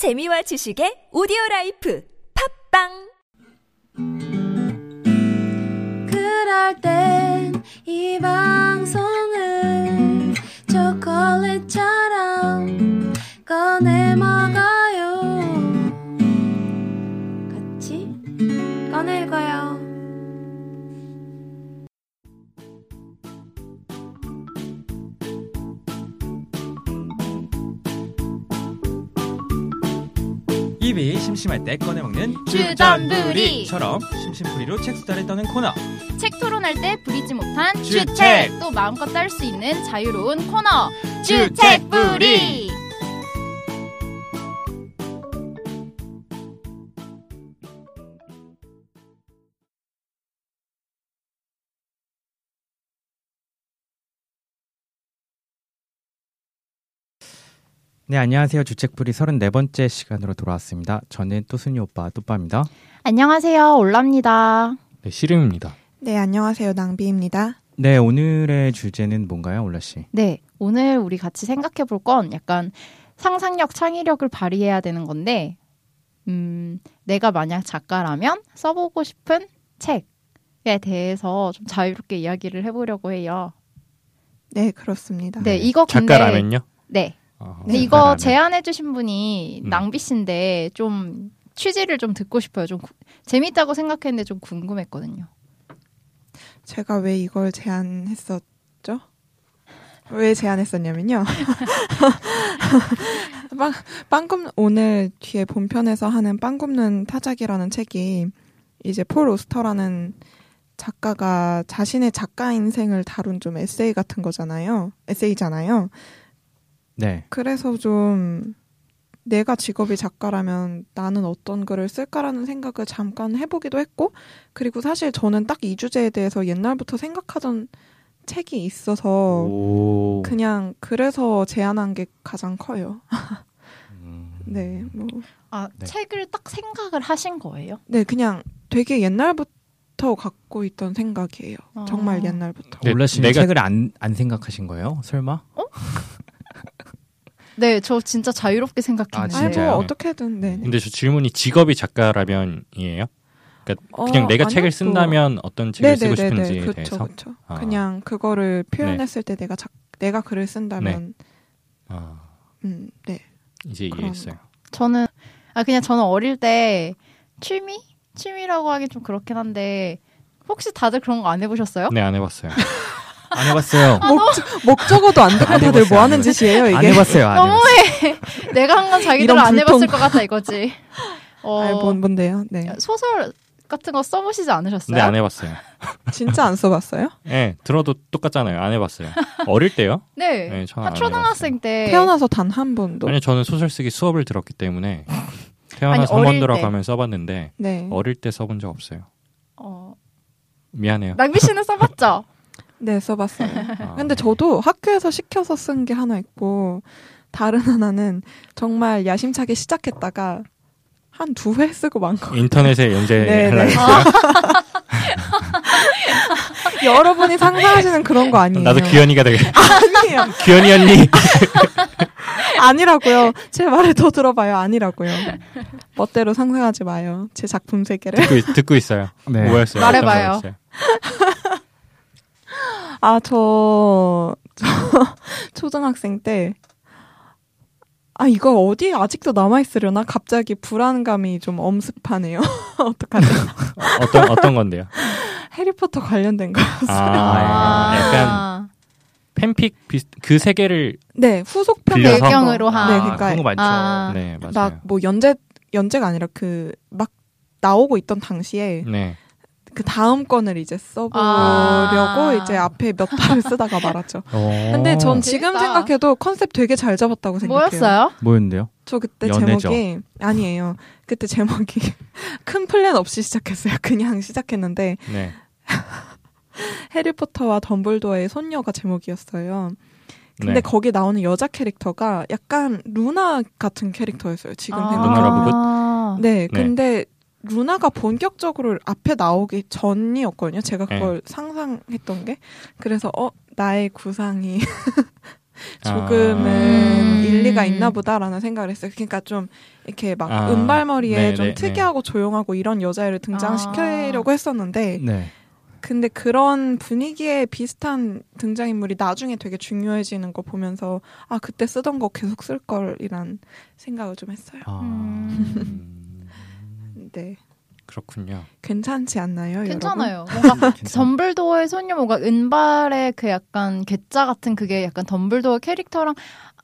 재미와 지식의 오디오 라이프 팝빵! 그럴 땐 이 방송을 초콜릿처럼 꺼내 먹어 입이 심심할 때 꺼내 먹는 주전부리. 처럼 심심풀이로 책 수다를 떠는 코너 책 토론할 때 부리지 못한 주책. 주책 또 마음껏 딸 수 있는 자유로운 코너 주책부리. 네 안녕하세요 주책풀이 34번째 시간으로 돌아왔습니다 저는 또순이 오빠 뚜빠입니다 안녕하세요 올랍니다 네, 씨름입니다. 네, 안녕하세요. 낭비입니다. 네 오늘의 주제는 뭔가요 올라 씨 네 오늘 우리 같이 생각해 볼 건 약간 상상력 창의력을 발휘해야 되는 건데 음 내가 만약 작가라면 써보고 싶은 책에 대해서 좀 자유롭게 이야기를 해보려고 해요 네, 그렇습니다. 네 이거 근데 작가라면요? 네 어, 근데 이거 작가라면. 제안해 주신 분이 음. 낭비 씨인데 좀 취지를 좀 듣고 싶어요. 좀 구- 재밌다고 생각했는데 좀 궁금했거든요. 제가 왜 이걸 제안했었죠? 왜 제안했었냐면요. 빵, 빵 굽는, 오늘 뒤에 본편에서 하는 빵 굽는 타작이라는 책이 이제 폴 오스터라는 작가가 자신의 작가 인생을 다룬 좀 에세이 같은 거잖아요. 에세이잖아요. 네 그래서 좀 내가 직업이 작가라면 나는 어떤 글을 쓸까라는 생각을 잠깐 해보기도 했고, 그리고 사실 저는 딱 이 주제에 대해서 옛날부터 생각하던 책이 있어서 오. 그냥 그래서 제안한 게 가장 커요. 음, 네, 뭐, 아 네. 책을 딱 생각을 하신 거예요? 네, 그냥 되게 옛날부터 갖고 있던 생각이에요. 아. 정말 옛날부터. 네, 올라씨는 내가- 책을 안, 안 생각하신 거예요 설마 네, 저 진짜 자유롭게 아, 생각했는데. 아니, 진짜요? 뭐, 어떻게든, 네. 근데 저 질문이 직업이 작가라면이에요? 그러니까 어, 그냥 내가 아니요, 책을 뭐. 쓴다면 어떤 책을 쓰고 싶은지에 그쵸, 대해서. 그쵸. 아. 그냥 그거를 표현했을 때 내가 작, 내가 글을 쓴다면, 아, 음, 네. 이제 이해했어요. 저는 아 그냥 저는 어릴 때 취미 취미라고 하긴 좀 그렇긴 한데 혹시 다들 그런 거 안 해보셨어요? 네, 안 해봤어요. 안 해봤어요 목, 목 적어도 안 듣고 안 다들 뭐안 하는. 짓이에요, 이게? 안 해봤어요 안 너무해. 내가 한 건 자기들 안 해봤을. 것 같아 이거지. 어, 아니, 뭔, 뭔데요? 네. 소설 같은 거 써보시지 않으셨어요? 네, 안 해봤어요. 진짜 안 써봤어요? 네, 들어도 똑같잖아요. 안 해봤어요. 어릴 때요? 네. 네, 아, 안 초등학생 때 태어나서 단 한 번도. 아니, 저는 소설 쓰기 수업을 들었기 때문에 태어나서 한번 어릴 들어가면 써봤는데 네. 어릴 때 써본 적 없어요. 어, 미안해요. 낭비 씨는 써봤죠? 네, 써봤어요. 아, 근데 저도 학교에서 시켜서 쓴 게 하나 있고, 다른 하나는 정말 야심차게 시작했다가 한 두 회 쓰고 만 거. 인터넷에 네, 연재하려고 네. 했어요. 여러분이 상상하시는 그런 거 아니에요. 나도 규현이가 되게 아니에요. 규현이 언니 아니라고요. 제 말을 더 들어봐요. 아니라고요. 멋대로 상상하지 마요. 제 작품 세계를. 듣고, 있- 듣고 있어요. 네. 뭐였어요? 말해봐요. 거였어요? 아, 저, 저, 초등학생 때, 아, 이거 어디에 아직도 남아있으려나? 갑자기 불안감이 좀 엄습하네요. 어떡하죠? 어떤 어떤 건데요? 해리포터 관련된 거. 아, 약간 팬픽 비슷 그 세계를 네, 후속편 빌려서? 배경으로 한. 네, 아, 그러니까 그런 거 많죠 아. 네 맞아요. 막 뭐 연재, 연재가 아니라 그, 막 나오고 있던 당시에 네. 그 다음 건을 이제 써보려고 아. 이제 앞에 몇 달을 쓰다가 말았죠. 어. 근데 전 지금 재밌다. 생각해도 컨셉 되게 잘 잡았다고 생각해요. 뭐였어요? 뭐였는데요 저 그때 연애죠. 제목이 아니에요. 그때 제목이 큰 플랜 없이 시작했어요. 그냥 시작했는데 네. 해리포터와 덤블도어의 손녀가 제목이었어요. 근데 네. 거기 나오는 여자 캐릭터가 약간 루나 같은 캐릭터였어요. 지금 아. 생각해보면. 러브굿? 네, 네. 근데 루나가 본격적으로 앞에 나오기 전이었거든요. 제가 네. 그걸 상상했던 게. 그래서 어 나의 구상이 조금은 아. 일리가 음. 있나 보다라는 생각을 했어요. 그러니까 좀 이렇게 막 아. 은발머리에 네, 좀 네, 네. 특이하고 조용하고 이런 여자애를 등장시키려고 했었는데 네. 근데 그런 분위기에 비슷한 등장인물이 나중에 되게 중요해지는 거 보면서 아 그때 쓰던 거 계속 쓸 걸이란 생각을 좀 했어요. 아, 음, 네 그렇군요. 괜찮지 않나요? 여러분? 괜찮아요. 뭔가 괜찮- 덤블도어의 소녀 뭔가 은발의 그 약간 괴짜 같은 그게 약간 덤블도어 캐릭터랑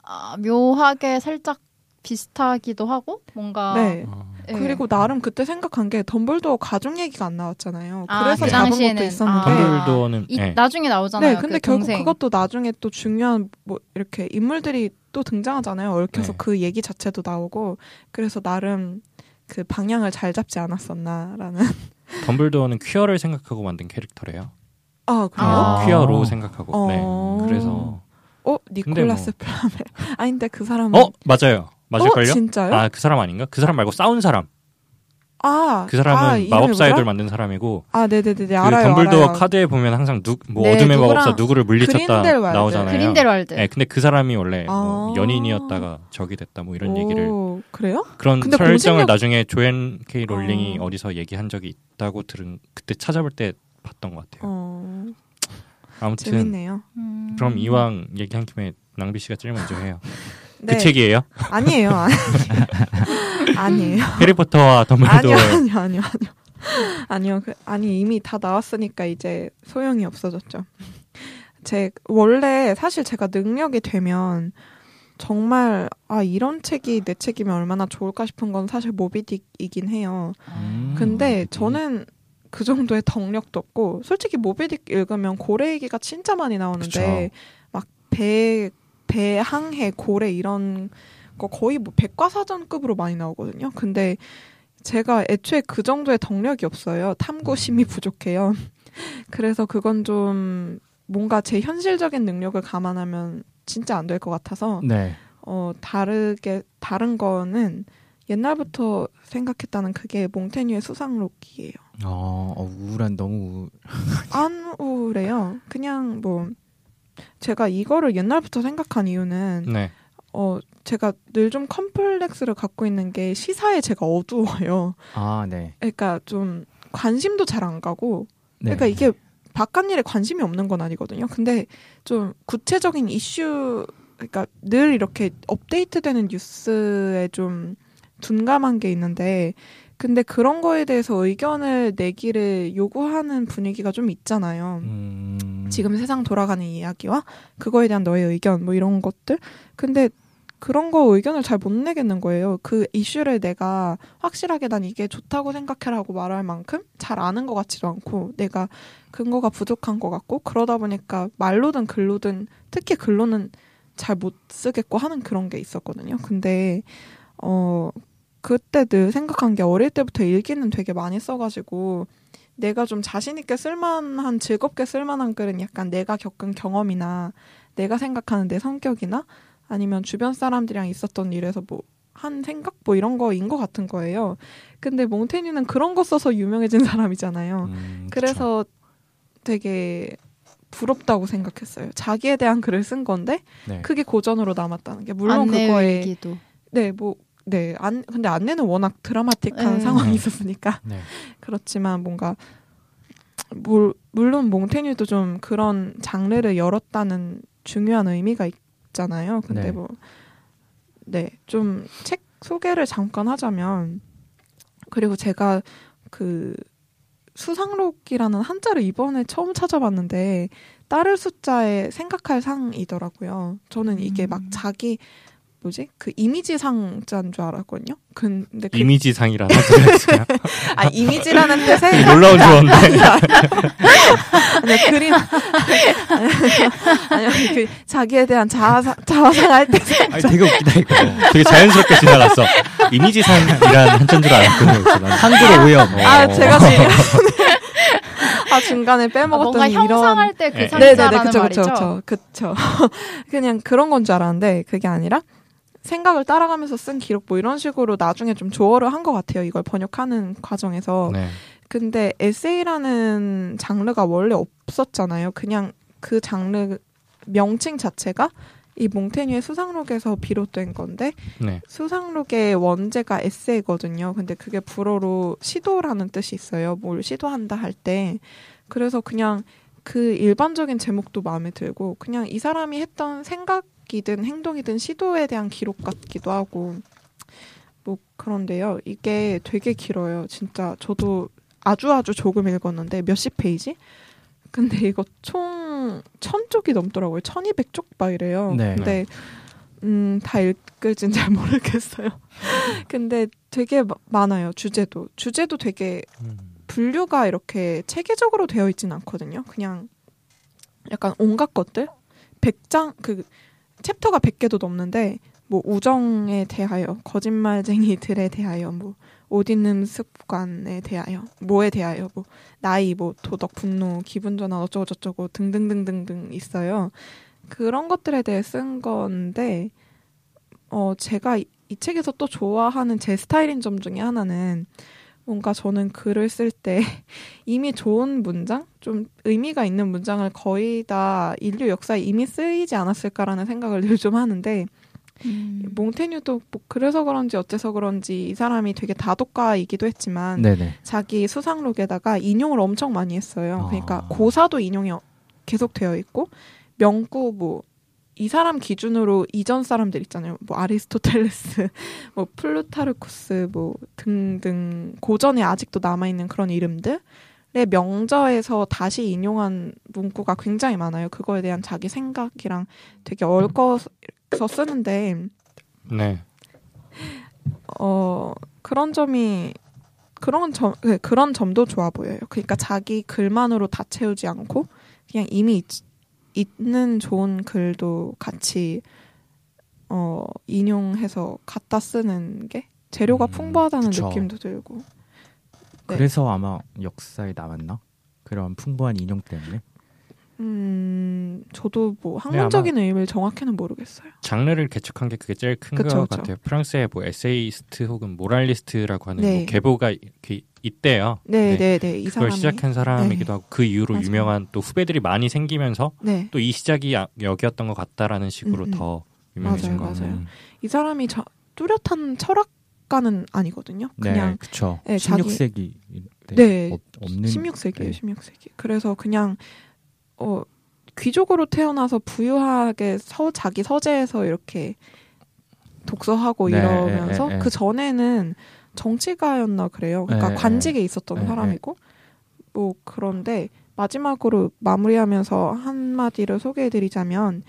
아, 묘하게 살짝 비슷하기도 하고 뭔가 네. 어, 예. 그리고 나름 그때 생각한 게 덤블도어 가족 얘기가 안 나왔잖아요. 아, 그래서 그 잡은. 것도 있었는데. 아. 덤블도어는 이, 네. 나중에 나오잖아요. 네, 근데 그 결국 동생. 그것도 나중에 또 중요한 뭐 이렇게 인물들이 또 등장하잖아요. 얽혀서 네. 그 얘기 자체도 나오고 그래서 나름 그 방향을 잘 잡지 않았었나라는. 덤블도어는 퀴어를 생각하고 만든 캐릭터래요. 아 그래요? 아. 퀴어로 생각하고. 어. 네. 그래서 어 니콜라스 뭐- 플라멜. 아닌데 그 사람은 어 맞아요. 맞을걸요? 어, 진짜요? 아그 사람 아닌가? 그 사람 말고 싸운 사람. 아, 그 사람은 아, 마법사의? 돌 만든 사람이고 아, 네네네, 그 알아요. 덤블도어 알아요. 카드에 보면 항상 누, 뭐 네, 어둠의 마법사 누구를 물리쳤다 그린델왈드. 나오잖아요. 그린델왈드. 네, 근데 그 사람이 원래 뭐 아. 연인이었다가 적이 됐다 뭐 이런 얘기를 오, 그래요? 그런 근데 설정을 공신력- 나중에 조앤 케이 롤링이 어. 어. 디서 얘기한 적이 있다고 들은 그때 찾아볼 때 봤던 것 같아요. 어, 아무튼 재밌네요. 음. 그럼 이왕 얘기한 김에 낭비 씨가 제일 먼저 해요. 네. 그 책이에요? 아니에요. 아니- 아니에요. 해리포터와 덤블도어. 아니요, 아니요, 아니요, 아니요. 아니요, 그, 아니, 이미 다 나왔으니까 이제 소용이 없어졌죠. 제, 원래 사실 제가 능력이 되면 정말, 아, 이런 책이 내 책이면 얼마나 좋을까 싶은 건 사실 모비딕이긴 해요. 음, 근데 모비딕. 저는 그 정도의 덕력도 없고, 솔직히 모비딕 읽으면 고래 얘기가 진짜 많이 나오는데, 막 배, 배항해, 고래 이런 거 거의 뭐 백과사전급으로 많이 나오거든요. 근데 제가 애초에 그 정도의 덕력이 없어요. 탐구심이 부족해요. 그래서 그건 좀 뭔가 제 현실적인 능력을 감안하면 진짜 안 될 것 같아서 네. 어 다르게 다른 거는 옛날부터 생각했다는 그게 몽테뉴의 수상록이에요. 어, 어, 우울한 너무 우... 안 우울해요. 그냥 뭐 제가 이거를 옛날부터 생각한 이유는 네. 어 제가 늘 좀 컴플렉스를 갖고 있는 게 시사에 제가 어두워요. 아, 네. 그러니까 좀 관심도 잘 안 가고 네. 그러니까 이게 바깥 일에 관심이 없는 건 아니거든요. 근데 좀 구체적인 이슈 그러니까 늘 이렇게 업데이트되는 뉴스에 좀 둔감한 게 있는데 근데 그런 거에 대해서 의견을 내기를 요구하는 분위기가 좀 있잖아요. 음, 지금 세상 돌아가는 이야기와 그거에 대한 너의 의견 뭐 이런 것들 근데 그런 거 의견을 잘 못 내겠는 거예요. 그 이슈를 내가 확실하게 난 이게 좋다고 생각해라고 말할 만큼 잘 아는 것 같지도 않고 내가 근거가 부족한 것 같고 그러다 보니까 말로든 글로든 특히 글로는 잘 못 쓰겠고 하는 그런 게 있었거든요. 근데 어 그때 늘 생각한 게 어릴 때부터 일기는 되게 많이 써가지고 내가 좀 자신 있게 쓸만한 즐겁게 쓸만한 글은 약간 내가 겪은 경험이나 내가 생각하는 내 성격이나 아니면 주변 사람들이랑 있었던 일에서 뭐 한 생각 뭐 이런 거인 것 같은 거예요. 근데 몽테뉴는 그런 거 써서 유명해진 사람이잖아요. 음. 그래서 되게 부럽다고 생각했어요. 자기에 대한 글을 쓴 건데 네. 그게 고전으로 남았다는 게 물론 그거에 일기도. 네 뭐 네 안 근데 안내는 워낙 드라마틱한 네. 상황이 네. 있었으니까 네. 그렇지만 뭔가 물, 물론 몽테뉴도 좀 그런 장르를 열었다는 중요한 의미가 있 잖아요. 근데 네. 뭐 네, 좀 책 소개를 잠깐 하자면 그리고 제가 그 수상록이라는 한자를 이번에 처음 찾아봤는데 따를 숫자에 생각할 상이더라고요. 저는 이게 막 음. 자기 뭐지 그 이미지 상자인 줄 알았거든요. 근데 그, 이미지 상이라는 한자가 있어요. 아 이미지라는 되게 놀라운 조언데. 아니요 그림 아니요 그 자기에 대한 자화상 자화상할 때 아, 되게 웃기다 이거. 되게 자연스럽게 지나갔어. 이미지 상이라는 한자인 줄 알았거든요. 그래서 난 한글 오염. 아, 어. 제가 지금 아 중간에 아, 빼먹었던 뭔가 이런 형상할 때그 네. 상자라는 그쵸, 말이죠. 그쵸, 그쵸. 그냥 그런 건 줄 알았는데 그게 아니라 생각을 따라가면서 쓴 기록 뭐 이런 식으로 나중에 좀 조어를 한 것 같아요. 이걸 번역하는 과정에서. 네. 근데 에세이라는 장르가 원래 없었잖아요. 그냥 그 장르 명칭 자체가 이 몽테뉴의 수상록에서 비롯된 건데 네. 수상록의 원제가 에세이거든요. 근데 그게 불어로 시도라는 뜻이 있어요. 뭘 시도한다 할 때. 그래서 그냥 그 일반적인 제목도 마음에 들고 그냥 이 사람이 했던 생각 이든 행동이든 시도에 대한 기록 같기도 하고 뭐 그런데요. 이게 되게 길어요. 진짜 저도 아주 아주 조금 읽었는데 몇십 페이지? 근데 이거 총 천 쪽이 넘더라고요. 천이백 쪽봐 이래요. 네. 근데 음, 다 읽을진 잘 모르겠어요. 근데 되게 마- 많아요. 주제도. 주제도 되게 음. 분류가 이렇게 체계적으로 되어 있진 않거든요. 그냥 약간 온갖 것들 100장 그 챕터가 100개도 넘는데 뭐 우정에 대하여 거짓말쟁이들에 대하여 뭐 옷 입는 습관에 대하여 뭐에 대하여 뭐 나이 뭐 도덕 분노 기분 전환 어쩌고 저쩌고 등등등등등 있어요. 그런 것들에 대해 쓴 건데 어 제가 이, 이 책에서 또 좋아하는 제 스타일인 점 중에 하나는 뭔가 저는 글을 쓸 때 이미 좋은 문장, 좀 의미가 있는 문장을 거의 다 인류 역사에 이미 쓰이지 않았을까라는 생각을 늘 좀 하는데 음. 몽테뉴도 뭐 그래서 그런지 어째서 그런지 이 사람이 되게 다독가이기도 했지만 네네. 자기 수상록에다가 인용을 엄청 많이 했어요. 아. 그러니까 고사도 인용이 계속 되어 있고 명구 뭐 이 사람 기준으로 이전 사람들 있잖아요. 뭐 아리스토텔레스, 뭐 플루타르코스 뭐 등등 고전에 아직도 남아 있는 그런 이름들의 명저에서 다시 인용한 문구가 굉장히 많아요. 그거에 대한 자기 생각이랑 되게 얽어서 쓰는데 네. 어 그런 점이 그런 점 네, 그런 점도 좋아 보여요. 그러니까 자기 글만으로 다 채우지 않고 그냥 이미 있, 있는 좋은 글도 같이 어 인용해서 갖다 쓰는 게 재료가 음, 풍부하다는 그쵸. 느낌도 들고 네. 그래서 아마 역사에 남았나? 그런 풍부한 인용 때문에. 음 저도 뭐 네, 학문적인 의미를 정확히는 모르겠어요. 장르를 개척한 게 그게 제일 큰 것. 같아요. 프랑스의 뭐 에세이스트 혹은 모랄리스트라고 하는 네. 뭐 계보가 이렇게 있대요. 네, 네, 네. 이 그걸 사람이 시작한 사람이기도 하고 그 이후로 맞아요. 유명한 또 후배들이 많이 생기면서 네. 또이 시작이 야- 여기였던 것 같다라는 식으로 음, 음. 더 유명해진 맞아요, 거 맞아요. 음. 이 사람이 저, 뚜렷한 철학가는 아니거든요. 네, 그냥 그쵸. 네, 자기- 16세기 네, 없, 없는 16세기예요, 네. 16세기. 그래서 그냥 어 귀족으로 태어나서 부유하게 서 자기 서재에서 이렇게 독서하고 네, 이러면서 예, 예, 예. 그 전에는 정치가였나 그래요. 그러니까. 관직에 있었던. 사람이고 뭐 그런데 마지막으로 마무리하면서 한 마디를 소개해드리자면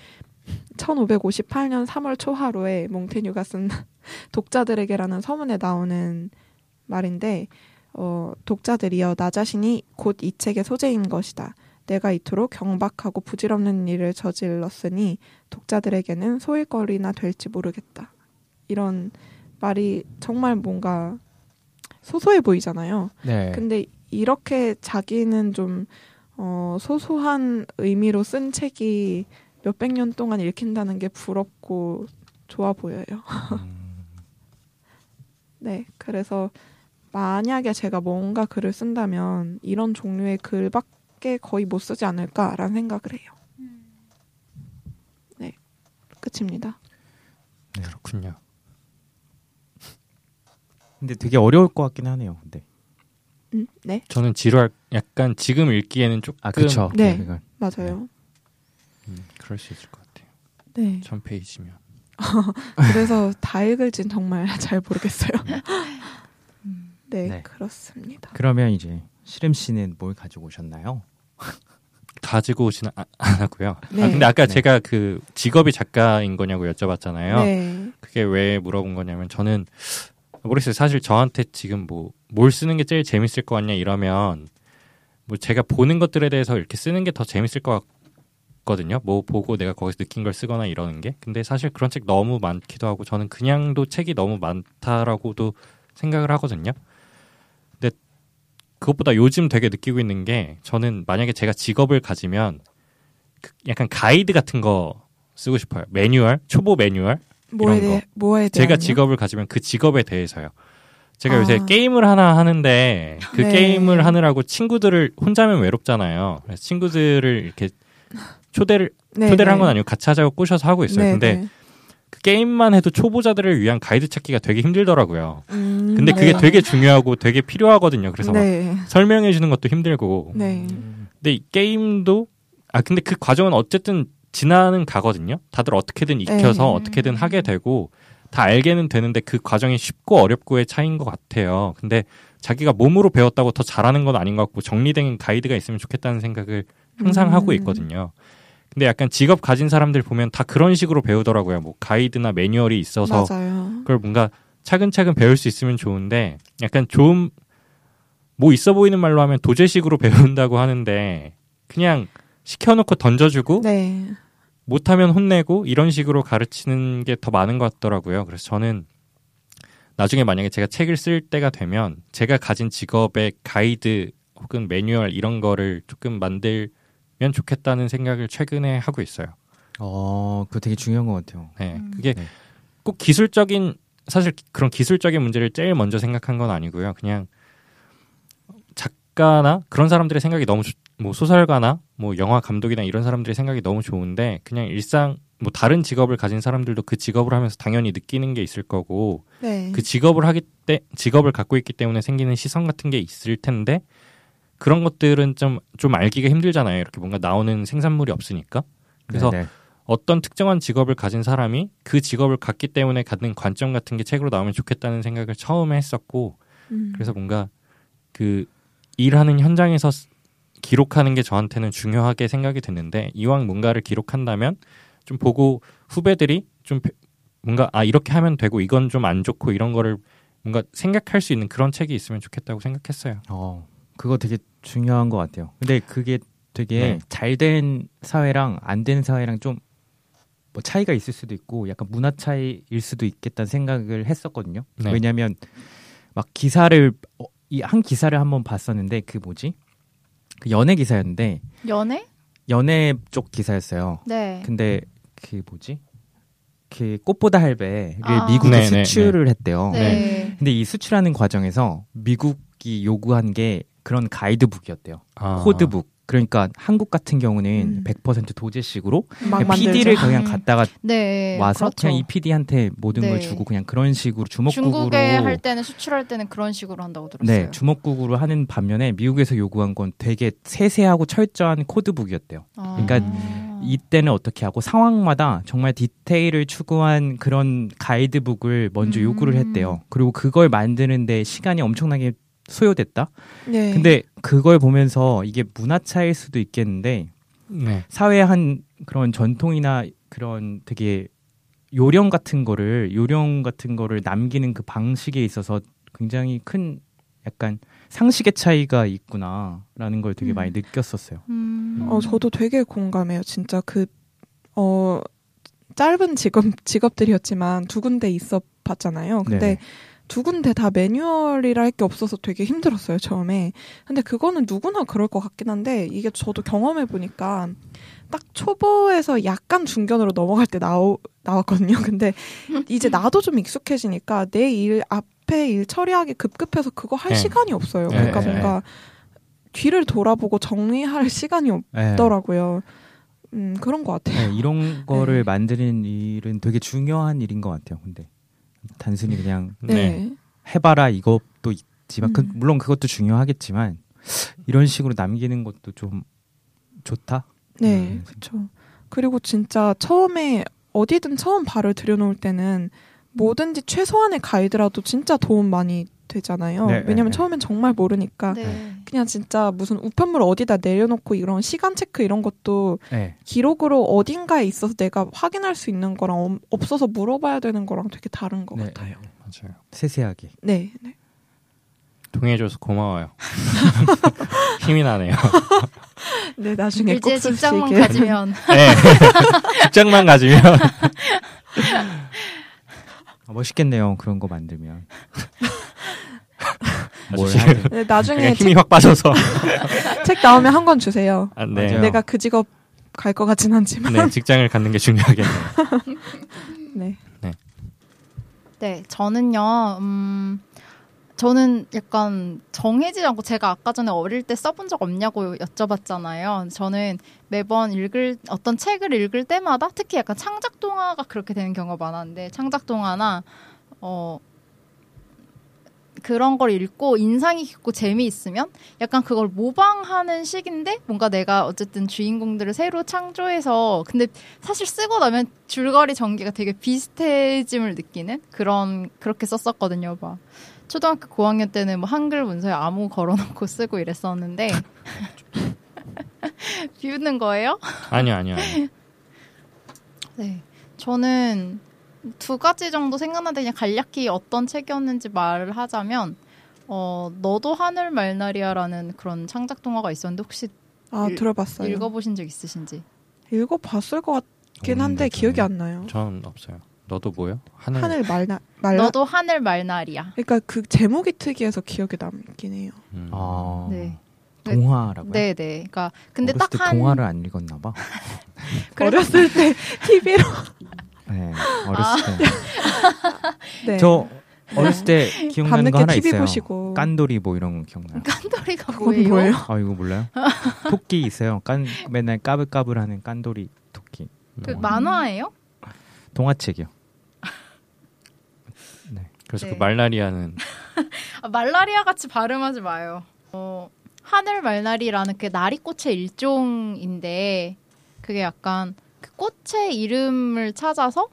1558년 3월 초하루에 몽테뉴가 쓴 독자들에게라는 서문에 나오는 말인데 어, 독자들이여 나 자신이 곧 이 책의 소재인 것이다. 내가 이토록 경박하고 부질없는 일을 저질렀으니 독자들에게는 소일거리나 될지 모르겠다. 이런 말이 정말 뭔가 소소해 보이잖아요. 네. 근데 이렇게 자기는 좀 어, 소소한 의미로 쓴 책이 몇백 년 동안 읽힌다는 게 부럽고 좋아 보여요. 음, 네, 그래서 만약에 제가 뭔가 글을 쓴다면 이런 종류의 글밖 에 거의 못 쓰지 않을까라는 생각을 해요. 네, 끝입니다. 그렇군요. 근데 되게 어려울 것 같긴 하네요. 근데. 음, 네, 저는 지루할 약간 지금 읽기에는 조금 아, 그쵸. 네. 그러니까 맞아요. 음, 그럴 수 있을 것 같아요. 네, 천 페이지면 그래서 다 읽을진 정말 잘 모르겠어요. 네, 네. 그렇습니다. 그러면 이제 시름 씨는 뭘 가지고 오셨나요? 가지고 오지는 아- 안 하고요. 네. 아, 근데 아까 네. 제가 그 직업이 작가인 거냐고 여쭤봤잖아요. 네, 그게 왜 물어본 거냐면 저는 모르겠어요. 사실 저한테 지금 뭐 뭘 쓰는 게 제일 재밌을 것 같냐 이러면 뭐 제가 보는 것들에 대해서 이렇게 쓰는 게 더 재밌을 것 같거든요. 뭐 보고 내가 거기서 느낀 걸 쓰거나 이러는 게. 근데 사실 그런 책 너무 많기도 하고 저는 그냥도 책이 너무 많다라고도 생각을 하거든요. 그것보다 요즘 되게 느끼고 있는 게 저는 만약에 제가 직업을 가지면 그 약간 가이드 같은 거 쓰고 싶어요. 매뉴얼, 초보 매뉴얼. 뭐에 이런 대해 뭐에 제가 직업을 가지면 그 직업에 대해서요. 제가 아. 요새 게임을 하나 하는데 그 네. 게임을 하느라고 친구들을 혼자면 외롭잖아요. 그래서 친구들을 이렇게 초대를 네, 초대를 네. 한건 아니고 같이 하자고 꼬셔서 하고 있어요. 네, 근데 네. 그 게임만 해도 초보자들을 위한 가이드 찾기가 되게 힘들더라고요. 음, 근데 그게 네. 되게 중요하고 되게 필요하거든요. 그래서 막 네. 설명해 주는 것도 힘들고. 네. 근데 이 게임도 아 근데 그 과정은 어쨌든 지나는 가거든요. 다들 어떻게든 익혀서 네. 어떻게든 하게 되고 다 알게는 되는데 그 과정이 쉽고 어렵고의 차이인 것 같아요. 근데 자기가 몸으로 배웠다고 더 잘하는 건 아닌 것 같고 정리된 가이드가 있으면 좋겠다는 생각을 항상 음. 하고 있거든요. 근데 약간 직업 가진 사람들 보면 다 그런 식으로 배우더라고요. 뭐 가이드나 매뉴얼이 있어서 맞아요. 그걸 뭔가 차근차근 배울 수 있으면 좋은데 약간 좀 뭐 있어 보이는 말로 하면 도제식으로 배운다고 하는데 그냥 시켜놓고 던져주고 네. 못하면 혼내고 이런 식으로 가르치는 게 더 많은 것 같더라고요. 그래서 저는 나중에 만약에 제가 책을 쓸 때가 되면 제가 가진 직업의 가이드 혹은 매뉴얼 이런 거를 조금 만들 면 좋겠다는 생각을 최근에 하고 있어요. 어, 그거 되게 중요한 것 같아요. 네, 음. 그게 네. 꼭 기술적인 사실 그런 기술적인 문제를 제일 먼저 생각한 건 아니고요. 그냥 작가나 그런 사람들의 생각이 너무 좋- 뭐 소설가나 뭐 영화 감독이나 이런 사람들의 생각이 너무 좋은데 그냥 일상 뭐 다른 직업을 가진 사람들도 그 직업을 하면서 당연히 느끼는 게 있을 거고 네. 그 직업을 하기 때 직업을 갖고 있기 때문에 생기는 시선 같은 게 있을 텐데 그런 것들은 좀 좀 알기가 힘들잖아요. 이렇게 뭔가 나오는 생산물이 없으니까. 그래서 네, 네. 어떤 특정한 직업을 가진 사람이 그 직업을 갖기 때문에 갖는 관점 같은 게 책으로 나오면 좋겠다는 생각을 처음에 했었고 음. 그래서 뭔가 그 일하는 현장에서 스- 기록하는 게 저한테는 중요하게 생각이 됐는데 이왕 뭔가를 기록한다면 좀 보고 후배들이 좀 배- 뭔가 아 이렇게 하면 되고 이건 좀 안 좋고 이런 거를 뭔가 생각할 수 있는 그런 책이 있으면 좋겠다고 생각했어요. 어, 그거 되게 중요한 것 같아요. 근데 그게 되게 네. 잘된 사회랑 안 된 사회랑 좀 뭐 차이가 있을 수도 있고 약간 문화 차이일 수도 있겠다는 생각을 했었거든요. 네. 왜냐하면 막 기사를 어, 이한 기사를 한번 봤었는데 그 뭐지? 그 연예 기사였는데 연애? 연예 쪽 기사였어요. 네. 근데 그 뭐지? 그 꽃보다 할배를 아. 미국에 네, 네, 수출을 했대요. 네. 근데 이 수출하는 과정에서 미국이 요구한 게 그런 가이드북이었대요. 아. 코드북. 그러니까 한국 같은 경우는 음. 100% 도제식으로 막 PD를. 그냥 음. 갖다가 네. 와서 그렇죠. 그냥 이 PD한테 모든 걸 네. 주고 그냥 그런 식으로 주먹국으로 중국에 할 때는 수출할 때는 그런 식으로 한다고 들었어요. 네, 주먹국으로 하는 반면에 미국에서 요구한 건 되게 세세하고 철저한 코드북이었대요. 아. 그러니까 이때는 어떻게 하고 상황마다 정말 디테일을 추구한 그런 가이드북을 먼저 음. 요구를 했대요. 그리고 그걸 만드는데 시간이 엄청나게 소요됐다. 네. 근데 그걸 보면서 이게 문화 차일 수도 있겠는데 네. 사회의 한 그런 전통이나 그런 되게 요령 같은 거를 요령 같은 거를 남기는 그 방식에 있어서 굉장히 큰 약간 상식의 차이가 있구나라는 걸 되게 음. 많이 느꼈었어요. 음. 어, 저도 되게 공감해요. 진짜 그, 어, 짧은 직업, 직업들이었지만 두 군데 있어 봤잖아요. 근데 네네. 두 군데 다 매뉴얼이라 할 게 없어서 되게 힘들었어요, 처음에. 근데 그거는 누구나 그럴 것 같긴 한데, 이게 저도 경험해 보니까, 딱 초보에서 약간 중견으로 넘어갈 때 나오, 나왔거든요. 근데 이제 나도 좀 익숙해지니까 내 일, 앞에 일 처리하기 급급해서 그거 할 네. 시간이 없어요. 네, 그러니까 네, 뭔가 뒤를 돌아보고 정리할 시간이 네. 없더라고요. 음, 그런 것 같아요. 네, 이런 거를 네. 만드는 일은 되게 중요한 일인 것 같아요. 근데 단순히 그냥 네. 해봐라 이것도 있지만 그- 음. 물론 그것도 중요하겠지만 이런 식으로 남기는 것도 좀 좋다. 네, 음. 그렇죠. 그리고 진짜 처음에 어디든 처음 발을 들여놓을 때는 뭐든지 최소한의 가이드라도 진짜 도움 많이 되잖아요. 네, 왜냐면 네, 처음엔 정말 모르니까 네. 그냥 진짜 무슨 우편물 어디다 내려놓고 이런 시간 체크 이런 것도 네. 기록으로 어딘가에 있어서 내가 확인할 수 있는 거랑 엄- 없어서 물어봐야 되는 거랑 되게 다른 것 네. 같아요. 맞아요. 세세하게. 네, 네. 동의해줘서 고마워요. 힘이 나네요. 네, 나중에 꼭 이제 직장만. 가지면 네. 직장만 가지면 아, 멋있겠네요. 그런 거 만들면. 뭘 하든. 네, 나중에 힘이 확 빠져서. 책 나오면 한 권 주세요. 아, 네. 맞아요. 내가 그 직업 갈 것 같진 않지만. 네, 직장을 갖는 게 중요하겠네요. 네. 네, 저는요, 음, 저는 약간 정해지지 않고 제가 아까 전에 어릴 때 써본 적 없냐고 여쭤봤잖아요. 저는 매번 읽을 어떤 책을 읽을 때마다 특히 약간 창작 동화가 그렇게 되는 경우가 많았는데 창작 동화나 어 그런 걸 읽고 인상이 깊고 재미있으면 약간 그걸 모방하는 식인데 뭔가 내가 어쨌든 주인공들을 새로 창조해서 근데 사실 쓰고 나면 줄거리 전개가 되게 비슷해짐을 느끼는 그런 그렇게 썼었거든요. 막 초등학교 고학년 때는 뭐 한글 문서에 아무 걸어놓고 쓰고 이랬었는데 비웃는 거예요? 아니요, 아니요. 아니요. 네. 저는 두 가지 정도 생각나는데 그냥 간략히 어떤 책이었는지 말을 하자면 어 너도 하늘 말나리아라는 그런 창작 동화가 있었는데 혹시 아 읽- 들어봤어요. 읽어보신 적 있으신지? 읽어봤을 것 같긴 한데 없는데, 기억이 저는. 안 나요. 전 없어요. 너도 뭐요? 하늘. 하늘 말나 말라. 너도 하늘 말나리아. 그러니까 그 제목이 특이해서 기억에 남긴 해요. 음. 아, 네. 동화라고요? 네, 네. 그러니까 근데 딱 한 동화를 안 읽었나 봐. 어렸을 때 TV로 네, 어렸을 때. 네. 저 어렸을 때 기억나는 거 하나 TV 있어요. 보시고 깐돌이 뭐 이런 거 기억나요? 깐돌이가 뭐예요? 뭐예요? 아 이거 몰라요? 토끼 있어요. 깐 맨날 까불까불하는 깐돌이 토끼. 그 음. 만화예요? 동화책이요. 그래서 네. 그 말라리아는 아, 말라리아 같이 발음하지 마요. 어, 하늘 말나리라는 그 나리꽃의 일종인데 그게 약간 그 꽃의 이름을 찾아서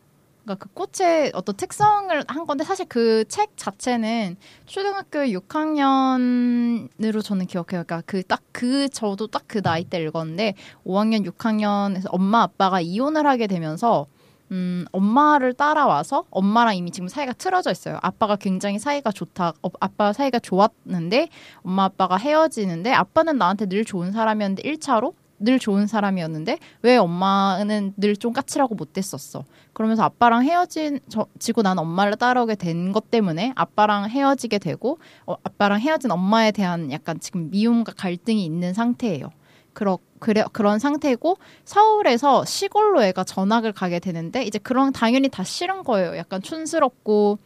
그러니까 그 꽃의 어떤 특성을 한 건데 사실 그 책 자체는 초등학교 6학년으로 저는 기억해요. 그러니까 그딱그 저도 딱 그 나이 때 읽었는데 5학년 6학년에서 엄마 아빠가 이혼을 하게 되면서 음, 엄마를 따라와서 엄마랑 이미 지금 사이가 틀어져 있어요. 아빠가 굉장히 사이가 좋다. 어, 아빠 사이가 좋았는데 엄마 아빠가 헤어지는데 아빠는 나한테 늘 좋은 사람이었는데 1차로 늘 좋은 사람이었는데 왜 엄마는 늘 좀 까칠하고 못됐었어. 그러면서 아빠랑 헤어진 저, 지고 난 엄마를 따라오게 된 것 때문에 아빠랑 헤어지게 되고 어, 아빠랑 헤어진 엄마에 대한 약간 지금 미움과 갈등이 있는 상태예요. 그러, 그래, 그런 상태고 서울에서 시골로 애가 전학을 가게 되는데 이제 그런 당연히 다 싫은 거예요. 약간 촌스럽고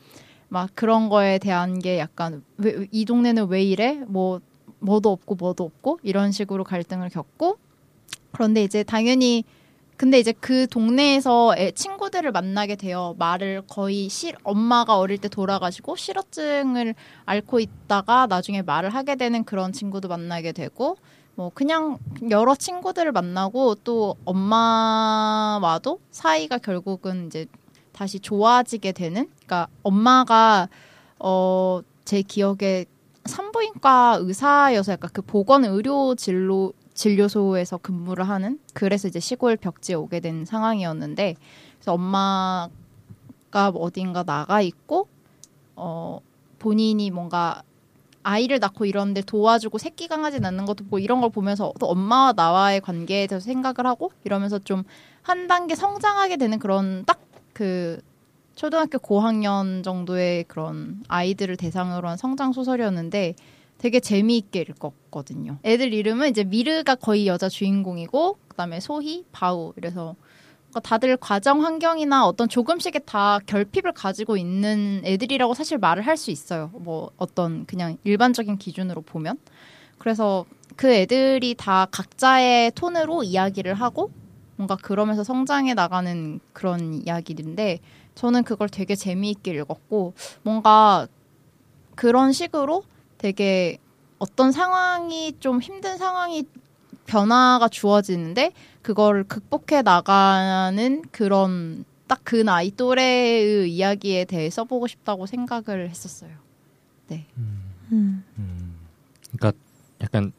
막 그런 거에 대한 게 약간 왜, 이 동네는 왜 이래? 뭐 뭐도 없고 뭐도 없고 이런 식으로 갈등을 겪고 그런데 이제 당연히 근데 이제 그 동네에서 애, 친구들을 만나게 돼요. 말을 거의 실 엄마가 어릴 때 돌아가시고 실어증을 앓고 있다가 나중에 말을 하게 되는 그런 친구도 만나게 되고 뭐 그냥 여러 친구들을 만나고 또 엄마와도 사이가 결국은 이제 다시 좋아지게 되는 그러니까 엄마가 어 제 기억에 산부인과 의사여서 약간 그 보건 의료 진로 진료소에서 근무를 하는 그래서 이제 시골 벽지에 오게 된 상황이었는데 그래서 엄마가 어딘가 나가 있고 어 본인이 뭔가 아이를 낳고 이런데 도와주고 새끼 강아지 낳는 것도 보고 이런 걸 보면서 또 엄마와 나와의 관계에 대해서 생각을 하고 이러면서 좀 한 단계 성장하게 되는 그런 딱 그 초등학교 고학년 정도의 그런 아이들을 대상으로 한 성장 소설이었는데 되게 재미있게 읽었거든요. 애들 이름은 이제 미르가 거의 여자 주인공이고 그다음에 소희, 바우 이래서 그러니까 다들 과정 환경이나 어떤 조금씩의 다 결핍을 가지고 있는 애들이라고 사실 말을 할 수 있어요. 뭐 어떤 그냥 일반적인 기준으로 보면. 그래서 그 애들이 다 각자의 톤으로 이야기를 하고 뭔가 그러면서 성장해 나가는 그런 이야기인데 저는 그걸 되게 재미있게 읽었고 뭔가 그런 식으로 되게 어떤 상황이 좀 힘든 상황이 변화가 주어지는데 그걸 극복해 나가는 그런 딱 그 나이 또래의 이야기에 대해 써보고 싶다고 생각을 했었어요. 음. 그러니까 약간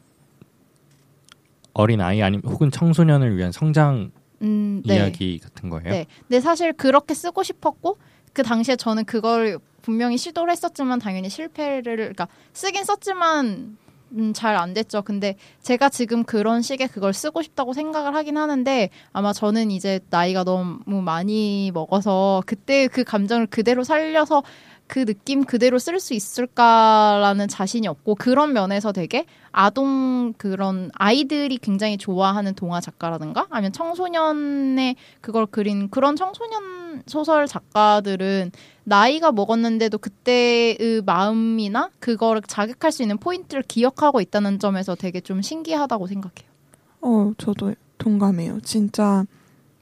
어린 아이 아니면 혹은 청소년을 위한 성장 음, 네. 이야기 같은 거예요. 네. 근데 사실 그렇게 쓰고 싶었고 그 당시에 저는 그걸 분명히 시도를 했었지만 당연히 실패를 그러니까 쓰긴 썼지만 음, 잘 안 됐죠. 근데 제가 지금 그런 식의 그걸 쓰고 싶다고 생각을 하긴 하는데 아마 저는 이제 나이가 너무 많이 먹어서 그때 그 감정을 그대로 살려서 그 느낌 그대로 쓸 수 있을까라는 자신이 없고 그런 면에서 되게 아동 그런 아이들이 굉장히 좋아하는 동화 작가라든가 아니면 청소년의 그걸 그린 그런 청소년 소설 작가들은 나이가 먹었는데도 그때의 마음이나 그거를 자극할 수 있는 포인트를 기억하고 있다는 점에서 되게 좀 신기하다고 생각해요. 어, 저도 동감해요. 진짜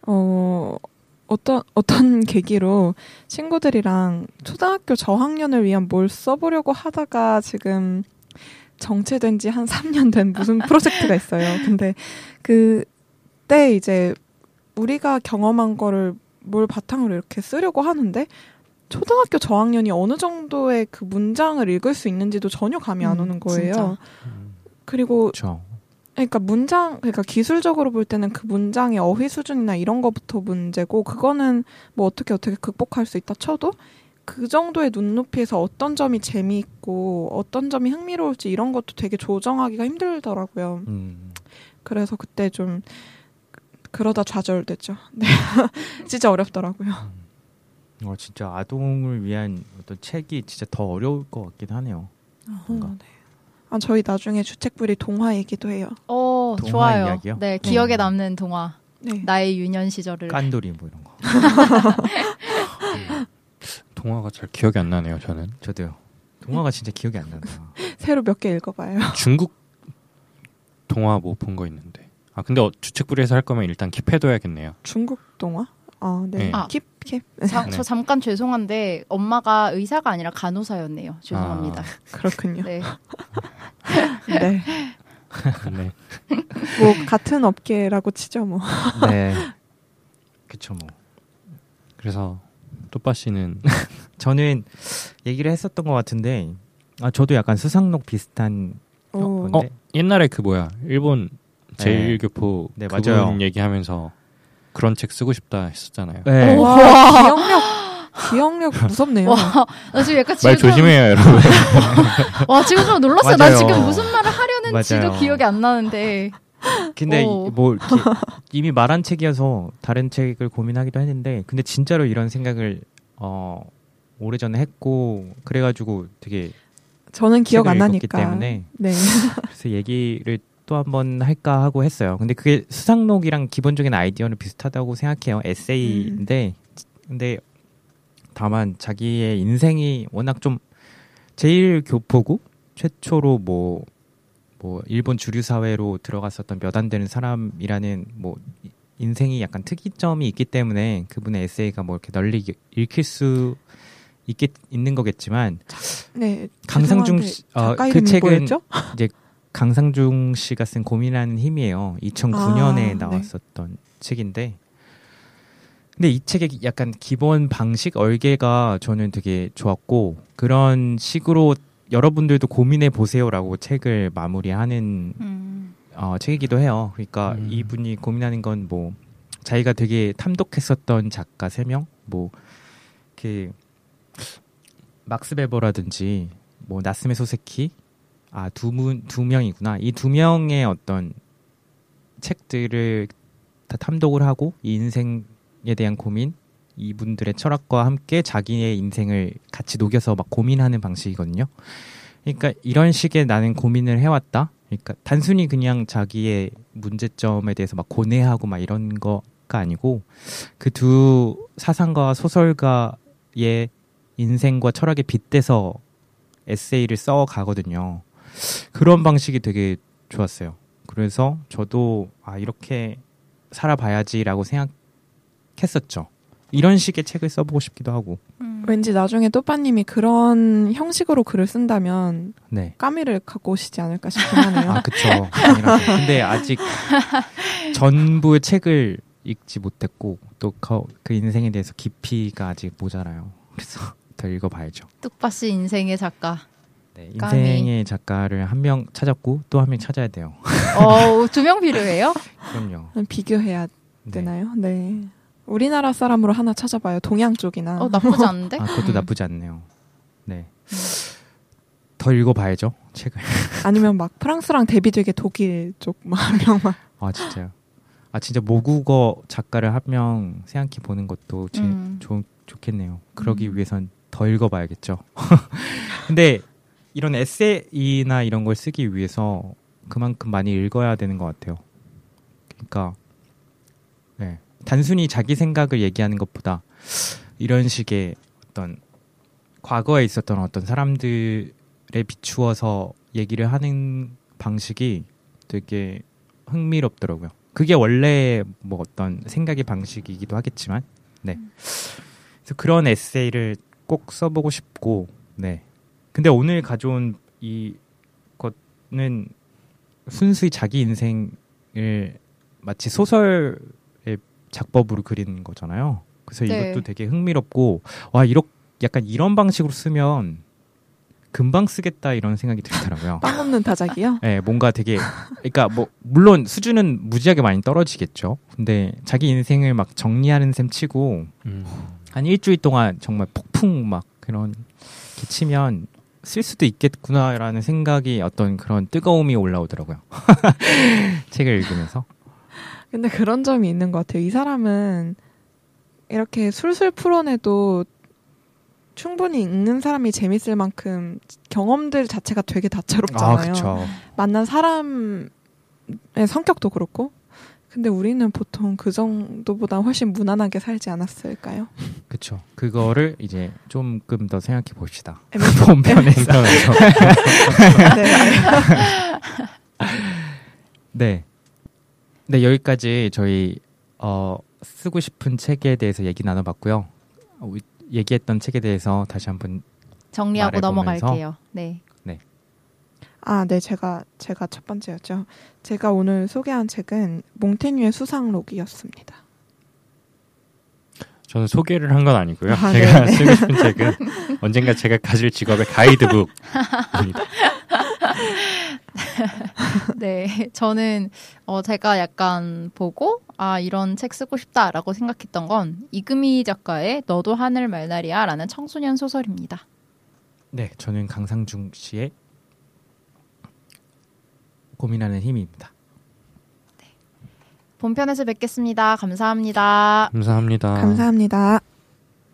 어 어떤 어떤 계기로 친구들이랑 초등학교 저학년을 위한 뭘 써보려고 하다가 지금 정체된 지 한 3년 된 무슨 프로젝트가 있어요. 근데 그때 이제 우리가 경험한 거를 뭘 바탕으로 이렇게 쓰려고 하는데 초등학교 저학년이 어느 정도의 그 문장을 읽을 수 있는지도 전혀 감이 안 음, 오는 거예요. 진짜. 그리고 그렇죠. 그러니까 문장 그러니까 기술적으로 볼 때는 그 문장의 어휘 수준이나 이런 거부터 문제고 그거는 뭐 어떻게 어떻게 극복할 수 있다 쳐도 그 정도의 눈높이에서 어떤 점이 재미있고 어떤 점이 흥미로울지 이런 것도 되게 조정하기가 힘들더라고요. 음. 그래서 그때 좀 그러다 좌절됐죠. 네. 진짜 어렵더라고요. 어, 진짜 아동을 위한 어떤 책이 진짜 더 어려울 것 같긴 하네요. 어, 네. 아, 저희 나중에 주책부리 동화이기도 해요. 어, 동화 좋아요. 이야기요? 네, 기억에 네. 남는 동화. 네. 나의 유년 시절을. 깐돌이 뭐 이런 거. 동화가 잘 기억이 안 나네요. 저는 저도요. 동화가 진짜 기억이 안 난다. 새로 몇 개 읽어봐요. 중국 동화 뭐 본 거 있는데. 아 근데 어, 주책부리에서 할 거면 일단 킵해둬야겠네요. 중국 동화? 아, 네. 네. 아. 킵, 킵. 자, 네. 저 잠깐 죄송한데 엄마가 의사가 아니라 간호사였네요. 죄송합니다. 그렇군요. 네. 네. 네. 뭐, 같은 업계라고 치죠, 뭐. 네. 그쵸 뭐. 그래서 또빠 씨는 저는 얘기를 했었던 것 같은데 아 저도 약간 수상록 비슷한 오. 건데 어 옛날에 그 뭐야 일본 제일교포 네, 그분 맞아요. 얘기하면서 그런 책 쓰고 싶다 했었잖아요. 네. 와, 기억력, 기억력 무섭네요. 와, 나 지금 약간 지금 말 조심해요, 여러분. 와, 지금 좀 놀랐어요. 나 맞아요. 지금 무슨 말을 하려는지도 맞아요. 기억이 안 나는데. 근데 오. 이- 뭐 이미 말한 책이어서 다른 책을 고민하기도 했는데 근데 진짜로 이런 생각을 어 오래전에 했고 그래가지고 되게 저는 기억 안 나니까. 때문에 네. 그래서 얘기를 또 한번 할까 하고 했어요. 근데 그게 수상록이랑 기본적인 아이디어는 비슷하다고 생각해요. 에세이인데 근데 다만 자기의 인생이 워낙 좀 제일 교포고 최초로 뭐, 뭐, 일본 주류 사회로 들어갔었던 몇 안 되는 사람이라는 뭐, 이- 인생이 약간 특이점이 있기 때문에 그분의 에세이가 뭐 이렇게 널리 읽힐 수 있겠, 있는 거겠지만 네. 강상중 죄송한데 씨, 어, 그 책은 뭐였죠? 강상중 씨가 쓴 고민하는 힘이에요. 2009년에 아, 나왔었던 책인데. 근데 이 책의 약간 기본 방식 얼개가 저는 되게 좋았고 그런 식으로 여러분들도 고민해 보세요라고 책을 마무리하는 음. 어, 책이기도 해요. 그러니까 음. 이분이 고민하는 건 뭐 자기가 되게 탐독했었던 작가 세 명, 뭐그 막스 베버라든지 뭐 나스메 소세키 아 두 분 두 명이구나. 이 두 명의 어떤 책들을 다 탐독을 하고 이 인생에 대한 고민 이분들의 철학과 함께 자기의 인생을 같이 녹여서 막 고민하는 방식이거든요. 그러니까 이런 식의 나는 고민을 해왔다. 그러니까 단순히 그냥 자기의 문제점에 대해서 막 고뇌하고 막 이런 거가 아니고 그 두 사상가 소설가의 인생과 철학에 빗대서 에세이를 써 가거든요. 그런 방식이 되게 좋았어요. 그래서 저도 아 이렇게 살아봐야지라고 생각했었죠. 이런 식의 책을 써보고 싶기도 하고. 음. 왠지 나중에 또빠님이 그런 형식으로 글을 쓴다면 네. 까미를 갖고 오시지 않을까 싶긴 하네요. 아, 그쵸. 당연하죠. 근데 아직 전부의 책을 읽지 못했고, 또 그 인생에 대해서 깊이가 아직 모자라요. 그래서 더 읽어봐야죠. 뚝바씨 인생의 작가. 네. 인생의 작가를 한 명 찾았고, 또 한 명 찾아야 돼요. 어, 두 명 필요해요? 그럼요. 비교해야 네. 되나요? 네. 우리나라 사람으로 하나 찾아봐요. 동양 쪽이나. 어, 나쁘지 않은데? 아, 그것도 음. 나쁘지 않네요. 네. 더 읽어봐야죠, 책을. 아니면 막 프랑스랑 대비되게 독일 쪽한 명만. 아, 진짜요. 아, 진짜 모국어 작가를 한 명 생각해 보는 것도 제, 음. 좋, 좋겠네요. 그러기 음. 위해선 더더 읽어봐야겠죠. 근데 이런 에세이나 이런 걸 쓰기 위해서 그만큼 많이 읽어야 되는 것 같아요. 그러니까 네. 단순히 자기 생각을 얘기하는 것보다 이런 식의 어떤 과거에 있었던 어떤 사람들에 비추어서 얘기를 하는 방식이 되게 흥미롭더라고요. 그게 원래 뭐 어떤 생각의 방식이기도 하겠지만, 네. 그래서 그런 에세이를 꼭 써보고 싶고, 네. 근데 오늘 가져온 이 것은 순수히 자기 인생을 마치 소설의 작법으로 그리는 거잖아요. 그래서 네. 이것도 되게 흥미롭고, 와, 이렇게 약간 이런 방식으로 쓰면 금방 쓰겠다 이런 생각이 들더라고요. 빵 없는 타작이요? 네, 뭔가 되게 그러니까 뭐 물론 수준은 무지하게 많이 떨어지겠죠. 근데 자기 인생을 막 정리하는 셈 치고 음. 한 일주일 동안 정말 폭풍 막 그런 게 치면 쓸 수도 있겠구나라는 생각이 어떤 그런 뜨거움이 올라오더라고요. 책을 읽으면서. 근데 그런 점이 있는 것 같아요. 이 사람은 이렇게 술술 풀어내도 충분히 읽는 사람이 재밌을 만큼 경험들 자체가 되게 아, 다채롭잖아요. 그쵸. 만난 사람의 성격도 그렇고. 근데 우리는 보통 그 정도보다 훨씬 무난하게 살지 않았을까요? 그쵸. 그거를 이제 조금 더 생각해 봅시다. 본편에서. 네. 네. 네, 여기까지 저희 어, 쓰고 싶은 책에 대해서 얘기 나눠봤고요. 어, 얘기했던 책에 대해서 다시 한번 정리하고 말해보면서. 넘어갈게요. 네. 아, 네, 제가 제가 첫 번째였죠. 제가 오늘 소개한 책은 몽테뉴의 수상록이었습니다. 저는 소개를 한 건 아니고요. 아, 제가 네네. 쓰고 싶은 책은 언젠가 제가 가질 직업의 가이드북입니다. 네, 저는 어 제가 약간 보고 아 이런 책 쓰고 싶다라고 생각했던 건 이금희 작가의 너도 하늘 말날이야라는 청소년 소설입니다. 네, 저는 강상중 씨의 고민하는 힘입니다. 본편에서 뵙겠습니다. 감사합니다. 감사합니다. 감사합니다.